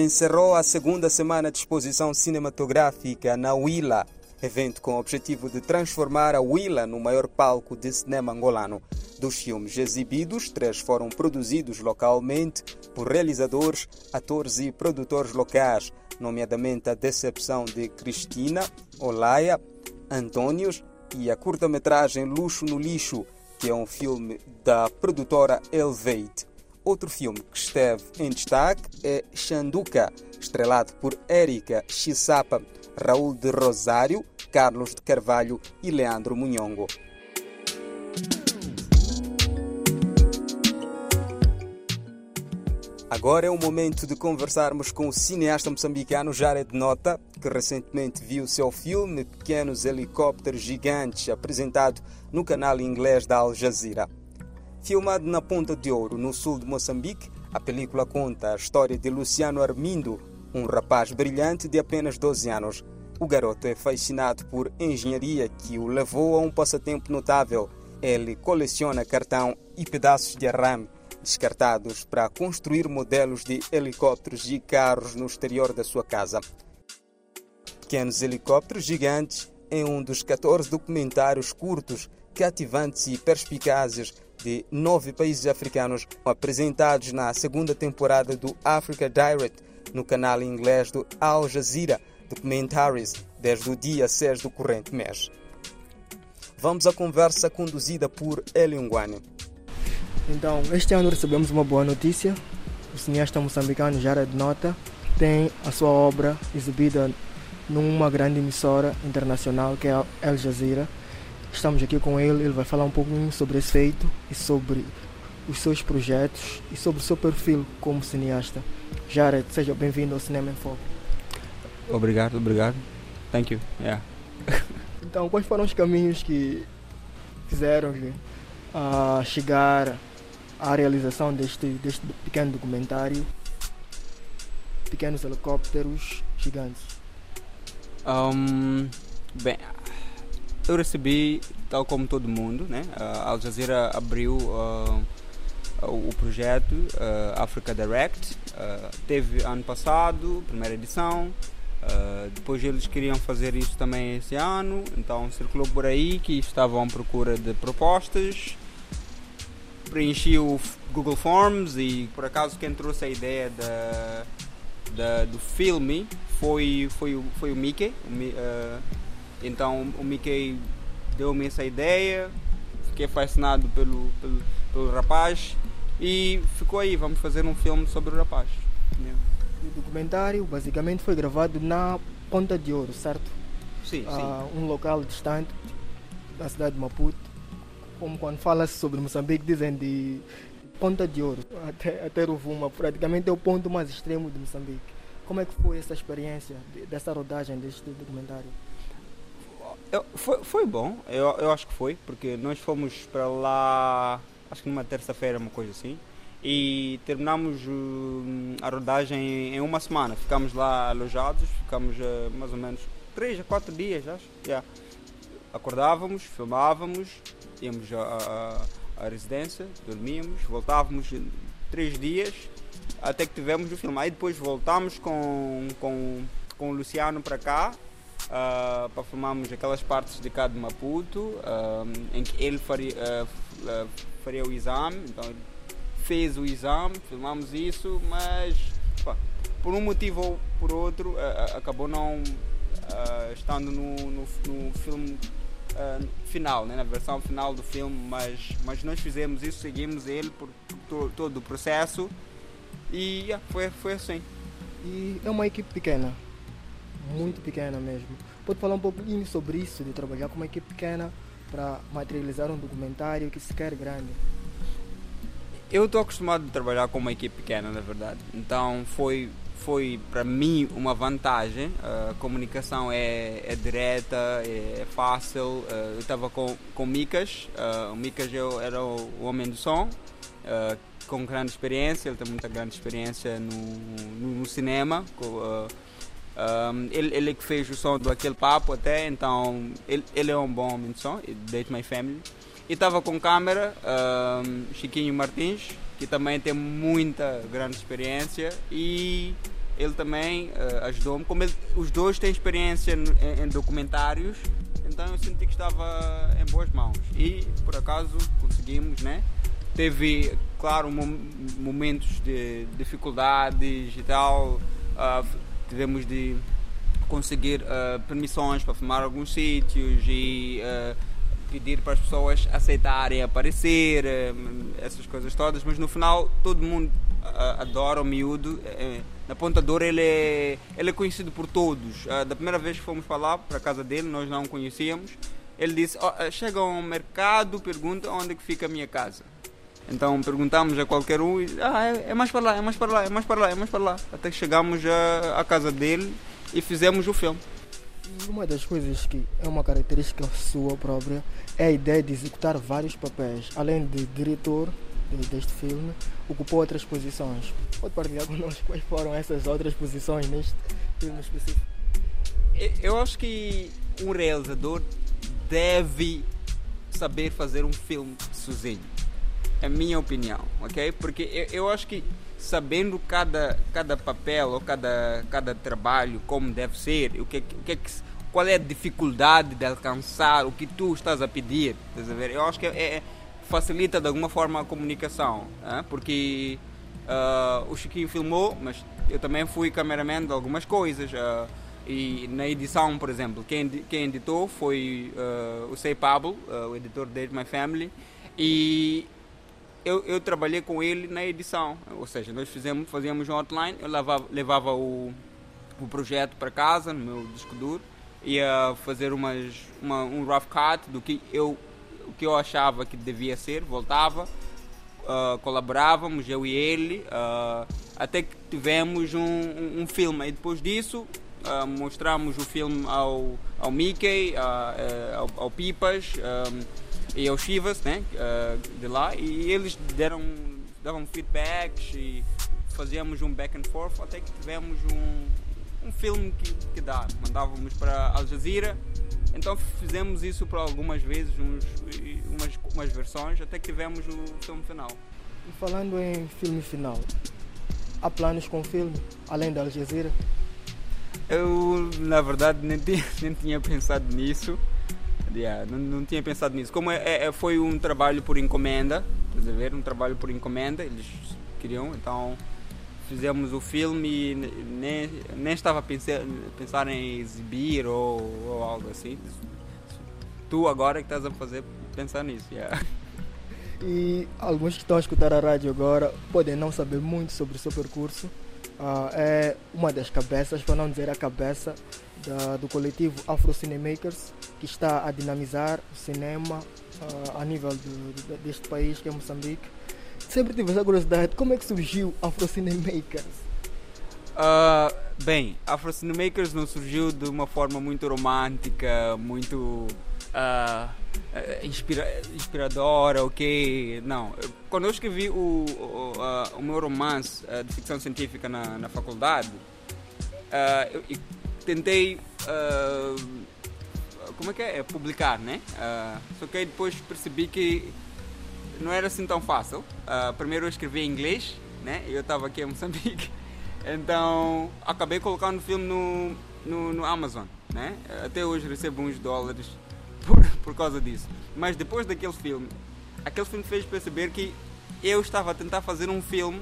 encerrou a segunda semana de exposição cinematográfica na Willa, evento com o objetivo de transformar a Willa no maior palco de cinema angolano. Dos filmes exibidos, três foram produzidos localmente por realizadores, atores e produtores locais, nomeadamente A Decepção de Cristina, Olaya, Antônios e a curta-metragem Luxo no Lixo, que é um filme da produtora Elevate. Outro filme que esteve em destaque é Xanduca, estrelado por Érica Chisapa, Raul de Rosário, Carlos de Carvalho e Leandro Munhongo. Agora é o momento de conversarmos com o cineasta moçambicano Jared Nota, que recentemente viu seu filme Pequenos Helicópteros Gigantes, apresentado no canal inglês da Al Jazeera. Filmado na Ponta de Ouro, no sul de Moçambique, a película conta a história de Luciano Armindo, um rapaz brilhante de apenas 12 anos. O garoto é fascinado por engenharia que o levou a um passatempo notável. Ele coleciona cartão e pedaços de arame descartados para construir modelos de helicópteros e carros no exterior da sua casa. Pequenos Helicópteros Gigantes é um dos 14 documentários curtos, cativantes e perspicazes de nove países africanos apresentados na segunda temporada do Africa Direct no canal inglês do Al Jazeera Documentaries desde o dia 6 do corrente mês. Vamos à conversa conduzida por Eliungwane. Então, este ano recebemos uma boa notícia. O cineasta moçambicano Jared Nota tem a sua obra exibida numa grande emissora internacional que é a Al Jazeera. Estamos aqui com ele, ele vai falar um pouquinho sobre esse feito e sobre os seus projetos e sobre o seu perfil como cineasta. Jared, seja bem-vindo ao Cinema em Foco. Obrigado, obrigado. Thank you. Yeah. então, quais foram os caminhos que fizeram uh, chegar à realização deste, deste pequeno documentário Pequenos Helicópteros Gigantes? Um, bem, eu recebi, tal como todo mundo, né? A Al Jazeera abriu uh, o projeto uh, Africa Direct. Uh, teve ano passado, primeira edição. Uh, depois eles queriam fazer isso também esse ano, então circulou por aí que estavam à procura de propostas preenchi o Google Forms e por acaso quem trouxe a ideia da, da do filme foi, foi, foi o Mickey. O, uh, então o Mickey deu-me essa ideia, fiquei fascinado pelo, pelo, pelo, rapaz e ficou aí, vamos fazer um filme sobre o rapaz. Yeah. O documentário basicamente foi gravado na Ponta de Ouro, certo? Sim, uh, sim. Um local distante da cidade de Maputo como quando fala-se sobre Moçambique, dizem de Ponta de Ouro até, até Rovuma, praticamente é o ponto mais extremo de Moçambique. Como é que foi essa experiência dessa rodagem deste documentário? Eu, foi, foi bom, eu, eu acho que foi, porque nós fomos para lá, acho que numa terça-feira, uma coisa assim, e terminamos uh, a rodagem em uma semana. Ficamos lá alojados, ficamos uh, mais ou menos 3 a 4 dias, acho. Yeah. Acordávamos, filmávamos, íamos à, à, residência, dormíamos, voltávamos três dias até que tivemos o filme. Aí depois voltámos com, com, com o Luciano para cá uh, para filmarmos aquelas partes de cá de Maputo uh, em que ele faria, uh, faria o exame. Então ele fez o exame, filmamos isso, mas pá, por um motivo ou por outro acabou não estando no, no, no filme final, né, na versão final do filme, mas, mas nós fizemos isso, seguimos ele por, por todo o processo e yeah, foi, foi assim. E é uma equipe pequena, muito pequena mesmo. Pode falar um pouquinho sobre isso, de trabalhar com uma equipe pequena para materializar um documentário que se quer grande? Eu estou acostumado a trabalhar com uma equipe pequena, na verdade. Então foi foi para mim uma vantagem. a comunicação é, é direta, é fácil. eu estava com, com Micas, o Micas eu era o, homem do som, com grande experiência, ele tem muita grande experiência no, no, no cinema. Um, ele, ele que fez o som do Aquele Papo até, então ele, ele é um bom homem de som, Date My Family. E estava com câmera, um, Chiquinho Martins, que também tem muita grande experiência e ele também uh, ajudou-me. Como ele, os dois têm experiência em, em, documentários, então eu senti que estava em boas mãos. E por acaso conseguimos, né? Teve, claro, momentos de dificuldades e tal. Uh, tivemos de conseguir uh, permissões para filmar alguns sítios e pedir para as pessoas aceitarem aparecer, essas coisas todas, mas no final todo mundo adora o miúdo. Na Pontador ele é, ele é conhecido por todos. Uh, da primeira vez que fomos lá, para a casa dele, nós não o conhecíamos. Ele disse: oh, chega ao mercado, pergunta onde é que fica a minha casa. Então perguntamos a qualquer um e ah, é, é, mais para lá, é mais para lá, é mais para lá, é mais para lá. Até que chegamos à casa dele e fizemos o filme. Uma das coisas que é uma característica sua própria é a ideia de executar vários papéis, além de diretor, deste filme, ocupou outras posições. Pode partilhar connosco quais foram essas outras posições neste filme específico? Eu acho que um realizador deve saber fazer um filme sozinho. É a minha opinião, ok? Porque eu, eu acho que sabendo cada, cada papel ou cada, cada trabalho como deve ser, o que, o que, qual é a dificuldade de alcançar o que tu estás a pedir, estás a ver? Eu acho que é, é facilita de alguma forma a comunicação, hein? porque uh, o Chiquinho filmou, mas eu também fui cameraman de algumas coisas. Uh, e na edição, por exemplo, quem, quem editou foi uh, o Sei Pablo, o editor de My Family, e eu, eu, trabalhei com ele na edição, ou seja, nós fizemos, fazíamos um outline, eu levava, levava o, o projeto para casa, no meu disco duro, ia fazer umas, uma, um rough cut do que eu o que eu achava que devia ser, voltava, uh, colaborávamos, eu e ele, uh, até que tivemos um, um, um, filme. E depois disso, uh, mostramos o filme ao, ao Mickey, ao, ao, Pipas e ao Chivas, né, de lá, e eles deram, davam feedbacks e fazíamos um back and forth até que tivemos um, um filme que, que dá. Mandávamos para Al Jazeera então fizemos isso por algumas vezes, uns, umas, umas versões, até que tivemos o filme final. E falando em filme final, há planos com o filme, além da Al Jazeera? Eu, na verdade, nem tinha, nem tinha pensado nisso. Yeah, não, não, tinha pensado nisso. Como é, é, foi um trabalho por encomenda, estás a ver? Um trabalho por encomenda, eles queriam, então fizemos o filme e nem, nem estava a pensar, pensar em exibir ou, ou, algo assim. Tu agora é que estás a fazer pensar nisso. Yeah. E alguns que estão a escutar a rádio agora podem não saber muito sobre o seu percurso. Uh, é uma das cabeças, para não dizer a cabeça, da, do coletivo Afro Cinemakers, que está a dinamizar o cinema uh, a nível do, do, deste país, que é Moçambique sempre tive essa curiosidade. Como é que surgiu Afro Cinemakers? Uh, bem, Afro Cinemakers não surgiu de uma forma muito romântica, muito uh, inspira inspiradora, ok? Não. Quando eu escrevi o, o, uh, o meu romance de ficção científica na, na faculdade, eu, eu, tentei. Como é que é? Publicar, né? só que depois percebi que não era assim tão fácil. Uh, primeiro eu escrevi em inglês, né? Eu estava aqui em Moçambique. Então acabei colocando o filme no, no, no, Amazon, né? Até hoje recebo uns dólares por, por causa disso. Mas depois daquele filme, aquele filme fez perceber que eu estava a tentar fazer um filme,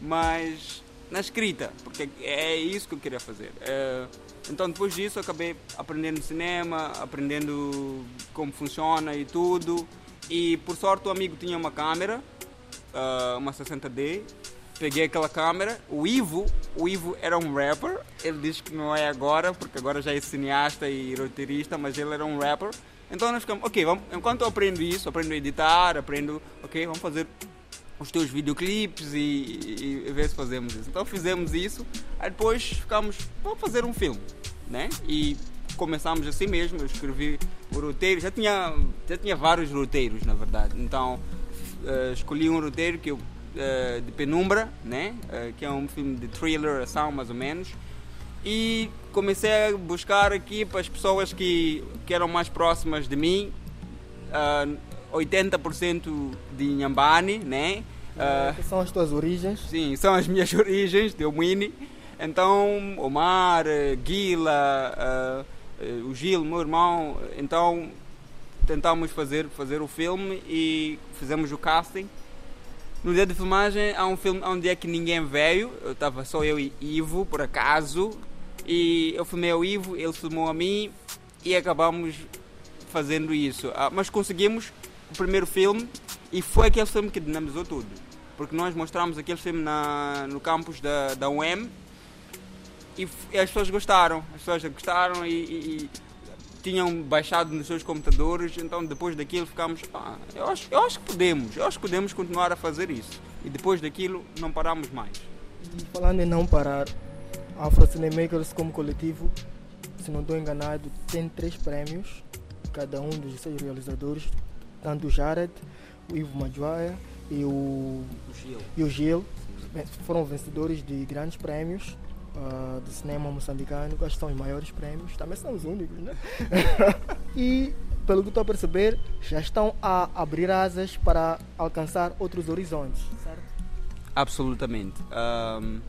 mas na escrita, porque é isso que eu queria fazer. Uh, então depois disso acabei aprendendo cinema, aprendendo como funciona e tudo. E por sorte o amigo tinha uma câmera, uh, uma 60D. Peguei aquela câmera. O Ivo, o Ivo era um rapper. Ele diz que não é agora, porque agora já é cineasta e roteirista, mas ele era um rapper. Então nós ficamos, ok, vamos, enquanto eu aprendo isso, aprendo a editar, aprendo, ok, vamos fazer os teus videoclipes e, e, ver se fazemos isso. Então fizemos isso, aí depois ficamos, vamos fazer um filme, né? E começamos assim mesmo, eu escrevi o roteiro, já tinha, já tinha vários roteiros na verdade, então uh, escolhi um roteiro que eu, uh, de Penumbra, né? Uh, que é um filme de thriller, ação mais ou menos, e comecei a buscar aqui para as pessoas que, que eram mais próximas de mim, 80% de Inhambane, né? Uh, que são as tuas origens? Sim, são as minhas origens de Omini. Então, Omar, Guila, uh, o Gil, meu irmão, então tentámos fazer, fazer o filme e fizemos o casting. No dia de filmagem há um filme há um dia que ninguém veio, eu estava só eu e Ivo, por acaso, e eu filmei o Ivo, ele filmou a mim e acabamos fazendo isso. Ah, mas conseguimos o primeiro filme e foi aquele filme que dinamizou tudo. Porque nós mostramos aquele filme na, no campus da, da UEM e, e as pessoas gostaram. As pessoas gostaram e, e, e, tinham baixado nos seus computadores. Então depois daquilo ficámos. Ah, eu, acho, eu acho que podemos, eu acho que podemos continuar a fazer isso. E depois daquilo não paramos mais. E falando em não parar, Afro Cinemakers como coletivo, se não estou enganado, tem três prémios, cada um dos seus realizadores, tanto o Jared, o Ivo Majuaia e o, O Gil. e o Gil, foram vencedores de grandes prémios uh, do cinema moçambicano, acho que são os maiores prémios, também são os únicos, né? e, pelo que estou a perceber, já estão a abrir asas para alcançar outros horizontes, certo? Absolutamente. Ahm,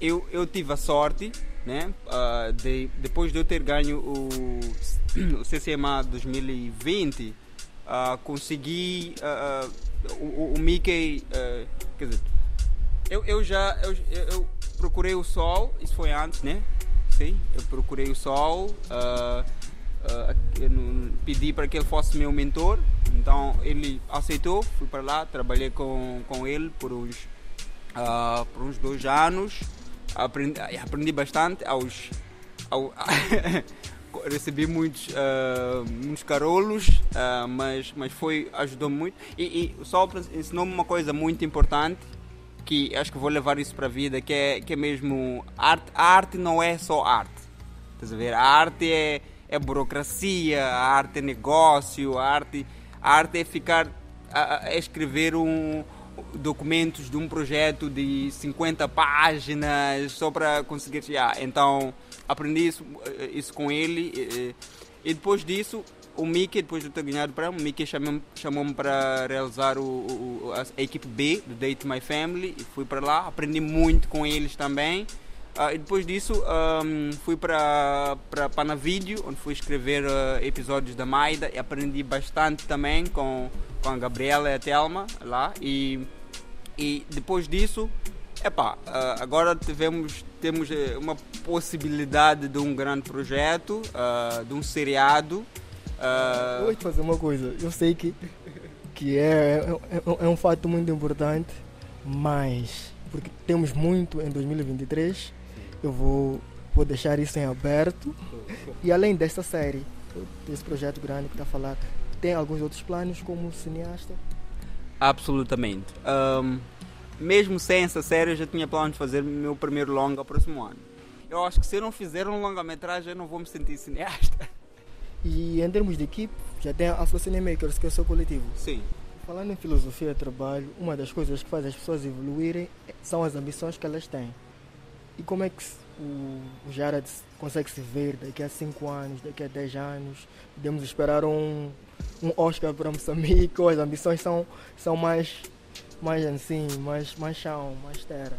eu, eu tive a sorte, né? ah, de, depois de eu ter ganho o, o CCMA 2020, consegui ah, o, o- Mickey. quer dizer, eu, eu já eu, eu- procurei o sol, isso foi antes, né? Sim, eu procurei o sol, pedi para que ele fosse meu mentor, então ele aceitou, fui para lá, trabalhei com, com ele por uns, por uns dois anos, aprendi, aprendi bastante aos. ao- recebi muitos, ah, muitos carolos, ah, mas, mas foi, ajudou muito. E, e Sol ensinou-me uma coisa muito importante, que acho que vou levar isso para a vida, que é, que é mesmo, arte, a arte não é só arte. Estás a ver? A arte é, é burocracia, a arte é negócio, a arte, a arte é ficar, a, é escrever um, documentos de um projeto de 50 páginas só para conseguir chegar. Então aprendi isso, eh, isso com ele eh, e depois disso o Mickey, depois de ter ganhado prémio, o Mickey chamou-me chamou para realizar o, o- a, equipe B do Date My Family e fui para lá, aprendi muito com eles também. Ah, e depois disso ahm, fui para para Panavídeo, onde fui escrever ah, episódios da Maida e aprendi bastante também com, com a Gabriela e a Telma lá. E, e depois disso, epá, ah, agora tivemos, temos eh, uma possibilidade de um grande projeto, ah, de um seriado. ah, Eu vou te fazer uma coisa. Eu sei que, que é, é, é- é um fato muito importante, mas porque temos muito em 2023, eu vou, vou deixar isso em aberto. E além desta série, desse projeto grande que está a falar, tem alguns outros planos como cineasta? Absolutamente. Ahm, mesmo sem essa série, eu já tinha plano de fazer meu primeiro longa próximo ano. Eu acho que se eu não fizer um longa-metragem, eu não vou me sentir cineasta. E em termos de equipe, já tem a Afro Cinemakers, que é o seu coletivo. Sim. Falando em filosofia de trabalho, uma das coisas que faz as pessoas evoluírem são as ambições que elas têm. E como é que o o Jared consegue se ver daqui a 5 anos, daqui a 10 anos? Podemos esperar um, um Oscar para Moçambique ou as ambições são, são mais, mais assim, mais, mais chão, mais terra?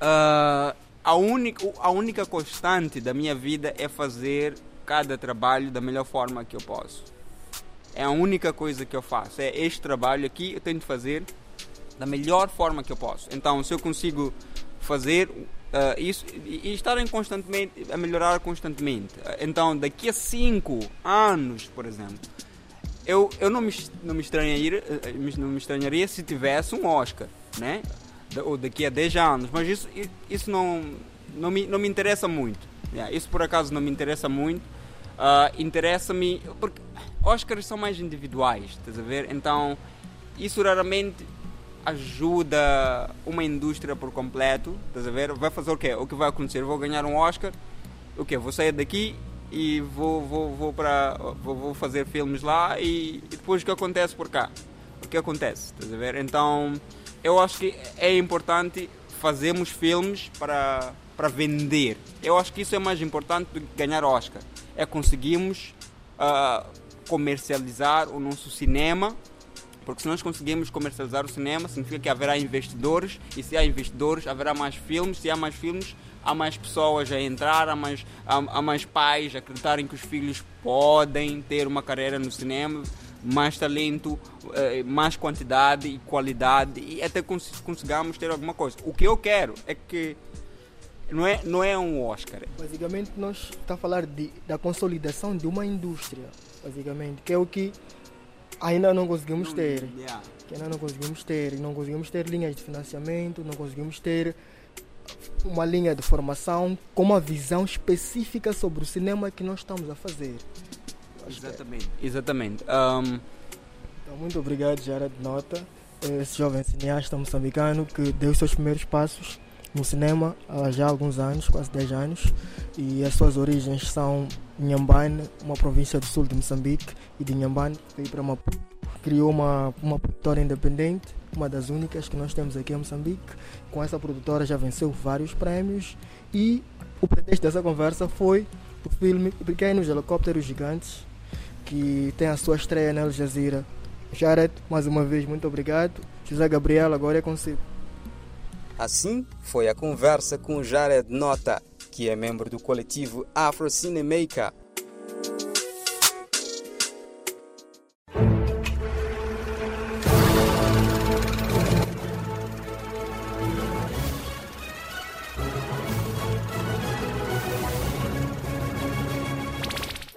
Ah, a, única, a única constante da minha vida é fazer cada trabalho da melhor forma que eu posso. É a única coisa que eu faço. É este trabalho aqui, eu tenho de fazer da melhor forma que eu posso. Então, se eu consigo fazer ah, isso e, e estar em constantemente a melhorar constantemente. Então, daqui a 5 anos, por exemplo, eu, eu não, me, não, me estranharia, eh, não me estranharia se tivesse um Oscar, né? Ou daqui a 10 anos, mas isso, isso não, não, me, não me interessa muito. Isso por acaso não me interessa muito. Ah, Interessa-me. Porque Oscars são mais individuais, estás a ver? Então, isso raramente ajuda uma indústria por completo, estás a ver? Vai fazer o quê? O que vai acontecer? Vou ganhar um Oscar, o quê? Vou sair daqui e vou, vou, vou, para, vou, vou fazer filmes lá e, e depois o que acontece por cá? O que acontece? Estás a ver? Então, eu acho que é importante fazermos filmes para, para vender. Eu acho que isso é mais importante do que ganhar Oscar. É conseguirmos ah, comercializar o nosso cinema Porque se nós conseguimos comercializar o cinema, significa que haverá investidores, e se há investidores, haverá mais filmes, se há mais filmes, há mais pessoas a entrar, há mais, há, há mais pais a acreditarem que os filhos podem ter uma carreira no cinema, mais talento, eh, mais quantidade e qualidade, e até cons consigamos ter alguma coisa. O que eu quero é que não é, não é um Oscar. Basicamente, nós estamos a falar de, da consolidação de uma indústria, basicamente, que é o que ainda não conseguimos ter. Yeah. Que ainda não conseguimos ter. Não conseguimos ter linhas de financiamento, não conseguimos ter uma linha de formação com uma visão específica sobre o cinema que nós estamos a fazer. Acho que é. Exatamente. Exatamente. Um, Então, muito obrigado, Jared Nota, esse jovem cineasta moçambicano que deu os seus primeiros passos no cinema há já alguns anos, quase 10 anos, e as suas origens são Inhambane, uma província do sul de Moçambique, e de Inhambane veio para Maputo. Criou uma, uma produtora independente, uma das únicas que nós temos aqui em Moçambique. Com essa produtora já venceu vários prémios e o pretexto dessa conversa foi o filme Pequenos Helicópteros Gigantes, que tem a sua estreia na Al Jazeera. Jared, mais uma vez, muito obrigado. José Gabriel, agora é consigo. Assim foi a conversa com Jared Nota, que é membro do coletivo Afro Cinemaker,